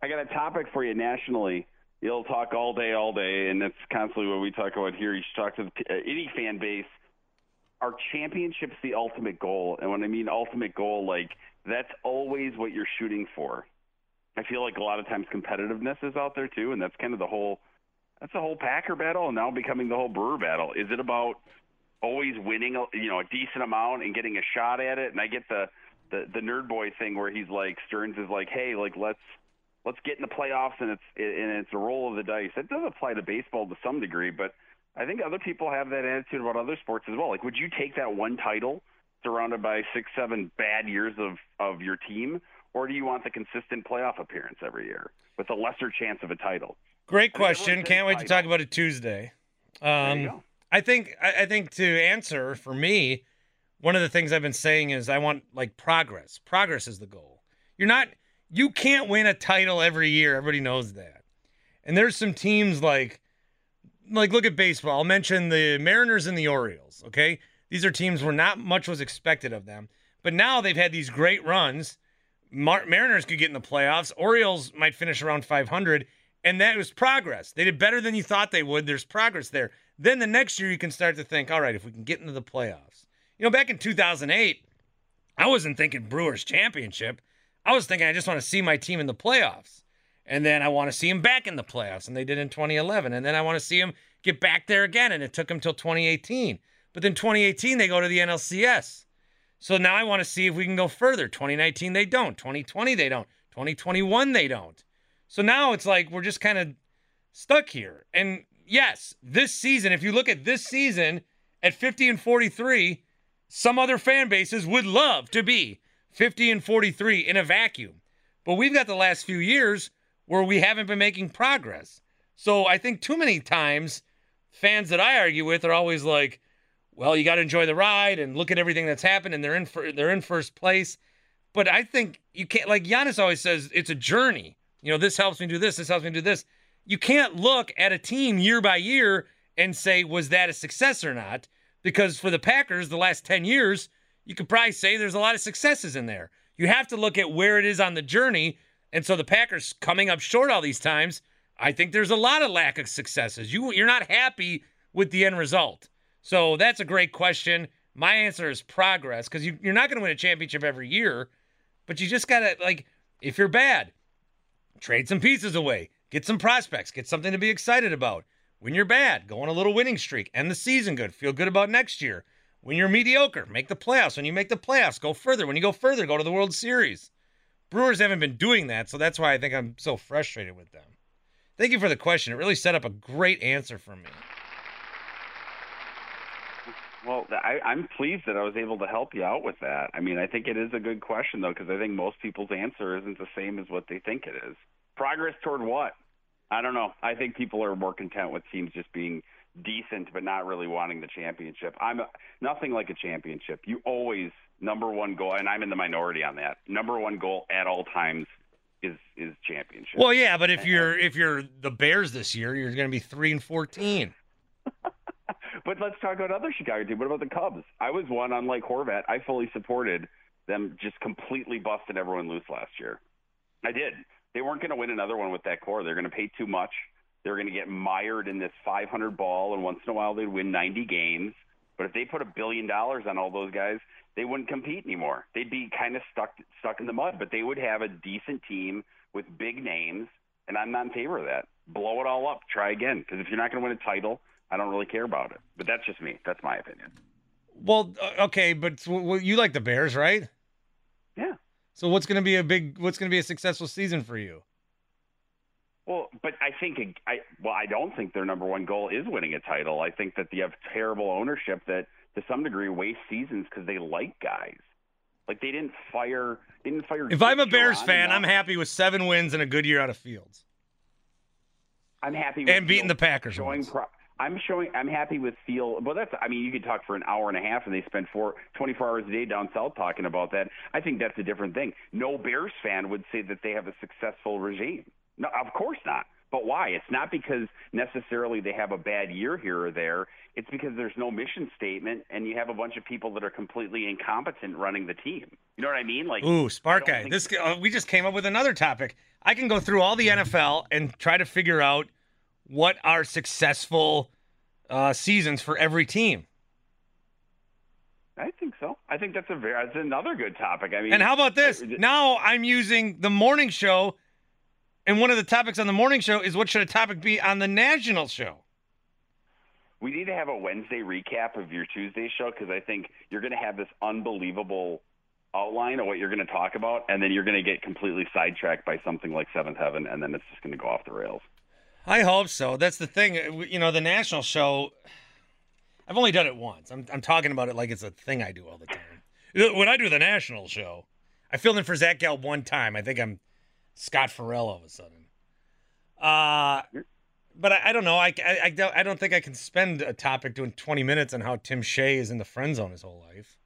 I got a topic for you nationally. You'll talk all day, all day, and that's constantly what we talk about here. You should talk to the, uh, any fan base. Are championships the ultimate goal? And when I mean ultimate goal, like that's always what you're shooting for. I feel like a lot of times competitiveness is out there too, and that's kind of the whole that's the whole Packer battle, and now becoming the whole Brewer battle. Is it about always winning, a, you know, a decent amount and getting a shot at it? And I get the the the nerd boy thing where he's like Stearns is like, hey, like let's let's get in the playoffs, and it's and it's a roll of the dice. That does apply to baseball to some degree, but I think other people have that attitude about other sports as well. Like, would you take that one title surrounded by six, seven bad years of of your team, or do you want the consistent playoff appearance every year with a lesser chance of a title? Great question. Can't wait to talk about it Tuesday. Um, I think I, I think to answer for me, one of the things I've been saying is I want like progress. Progress is the goal. You're not you can't win a title every year. Everybody knows that. And there's some teams like like look at baseball. I'll mention the Mariners and the Orioles, okay? These are teams where not much was expected of them. But now they've had these great runs. Mar- Mariners could get in the playoffs. Orioles might finish around 500 and that was progress. They did better than you thought they would. There's progress there. Then the next year you can start to think, all right, if we can get into the playoffs. You know, back in 2008, I wasn't thinking Brewers championship. I was thinking I just want to see my team in the playoffs. And then I want to see him back in the playoffs. And they did in 2011. And then I want to see him get back there again. And it took him till 2018. But then 2018, they go to the NLCS. So now I want to see if we can go further. 2019, they don't. 2020, they don't. 2021, they don't. So now it's like we're just kind of stuck here. And yes, this season, if you look at this season at 50 and 43, some other fan bases would love to be 50 and 43 in a vacuum. But we've got the last few years where we haven't been making progress. So I think too many times fans that I argue with are always like, well, you got to enjoy the ride and look at everything that's happened and they're in for, they're in first place. But I think you can't like Giannis always says it's a journey. You know, this helps me do this, this helps me do this. You can't look at a team year by year and say was that a success or not because for the Packers the last 10 years, you could probably say there's a lot of successes in there. You have to look at where it is on the journey. And so the Packers coming up short all these times, I think there's a lot of lack of successes. You you're not happy with the end result. So that's a great question. My answer is progress because you, you're not going to win a championship every year, but you just got to, like, if you're bad, trade some pieces away, get some prospects, get something to be excited about. When you're bad, go on a little winning streak, end the season good, feel good about next year. When you're mediocre, make the playoffs. When you make the playoffs, go further. When you go further, go to the World Series. Brewers haven't been doing that, so that's why I think I'm so frustrated with them. Thank you for the question. It really set up a great answer for me. Well, I, I'm pleased that I was able to help you out with that. I mean, I think it is a good question, though, because I think most people's answer isn't the same as what they think it is. Progress toward what? I don't know. I think people are more content with teams just being decent, but not really wanting the championship. I'm nothing like a championship. You always number one goal, and I'm in the minority on that. Number one goal at all times is is championship. Well, yeah, but if you're if you're the Bears this year, you're going to be three and fourteen. but let's talk about other Chicago teams. What about the Cubs? I was one unlike Horvat. I fully supported them just completely busting everyone loose last year. I did. They weren't going to win another one with that core. They're going to pay too much. They're going to get mired in this 500 ball, and once in a while they'd win 90 games. But if they put a billion dollars on all those guys, they wouldn't compete anymore. They'd be kind of stuck stuck in the mud. But they would have a decent team with big names, and I'm not in favor of that. Blow it all up. Try again. Because if you're not going to win a title, I don't really care about it. But that's just me. That's my opinion. Well, uh, okay, but you like the Bears, right? Yeah. So what's going to be a big? What's going to be a successful season for you? But I think I well, I don't think their number one goal is winning a title. I think that they have terrible ownership that to some degree waste seasons because they like guys. Like they didn't fire, they didn't fire. If I'm a Bears fan, I'm happy with seven wins and a good year out of Fields. I'm happy with and beating the Packers. Showing pro- I'm showing. I'm happy with feel. Well, that's. I mean, you could talk for an hour and a half, and they spend four, 24 hours a day down south talking about that. I think that's a different thing. No Bears fan would say that they have a successful regime. No, of course not. But why? It's not because necessarily they have a bad year here or there. It's because there's no mission statement, and you have a bunch of people that are completely incompetent running the team. You know what I mean? Like, ooh, Spark Guy. This uh, we just came up with another topic. I can go through all the NFL and try to figure out what are successful uh, seasons for every team. I think so. I think that's a very that's another good topic. I mean, and how about this? Now I'm using the morning show, and one of the topics on the morning show is what should a topic be on the national show? We need to have a Wednesday recap of your Tuesday show because I think you're going to have this unbelievable outline of what you're going to talk about, and then you're going to get completely sidetracked by something like Seventh Heaven, and then it's just going to go off the rails. I hope so. That's the thing. Uh, you know, the national show. I've only done it once. I'm I'm talking about it like it's a thing I do all the time. Uh, when I do the national show, I filled in for Zach Gelb one time. I think I'm Scott Ferrall all of a sudden. Uh, but I, I don't know. I, I, I, don't, I don't think I can spend a topic doing 20 minutes on how Tim Shea is in the friend zone his whole life.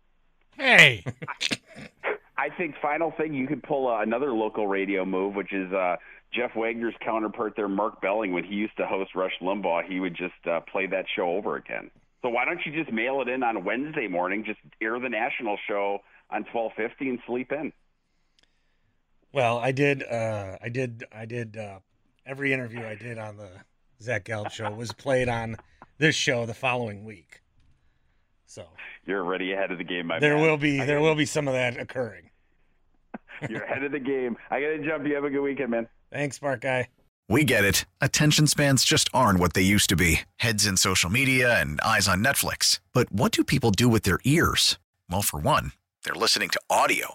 Hey. I think final thing you could pull uh, another local radio move, which is uh, Jeff Wagner's counterpart there, Mark Belling, when he used to host Rush Limbaugh, he would just uh, play that show over again. So why don't you just mail it in on Wednesday morning? Just air the national show on twelve fifty and sleep in. Well, I did. Uh, I did. I did. Uh, every interview I did on the Zach Gelb show was played on this show the following week. So you're already ahead of the game, my there man. will be there will be some of that occurring. you're ahead of the game. I got to jump. You have a good weekend, man. Thanks, Spark Guy. We get it. Attention spans just aren't what they used to be heads in social media and eyes on Netflix. But what do people do with their ears? Well, for one, they're listening to audio.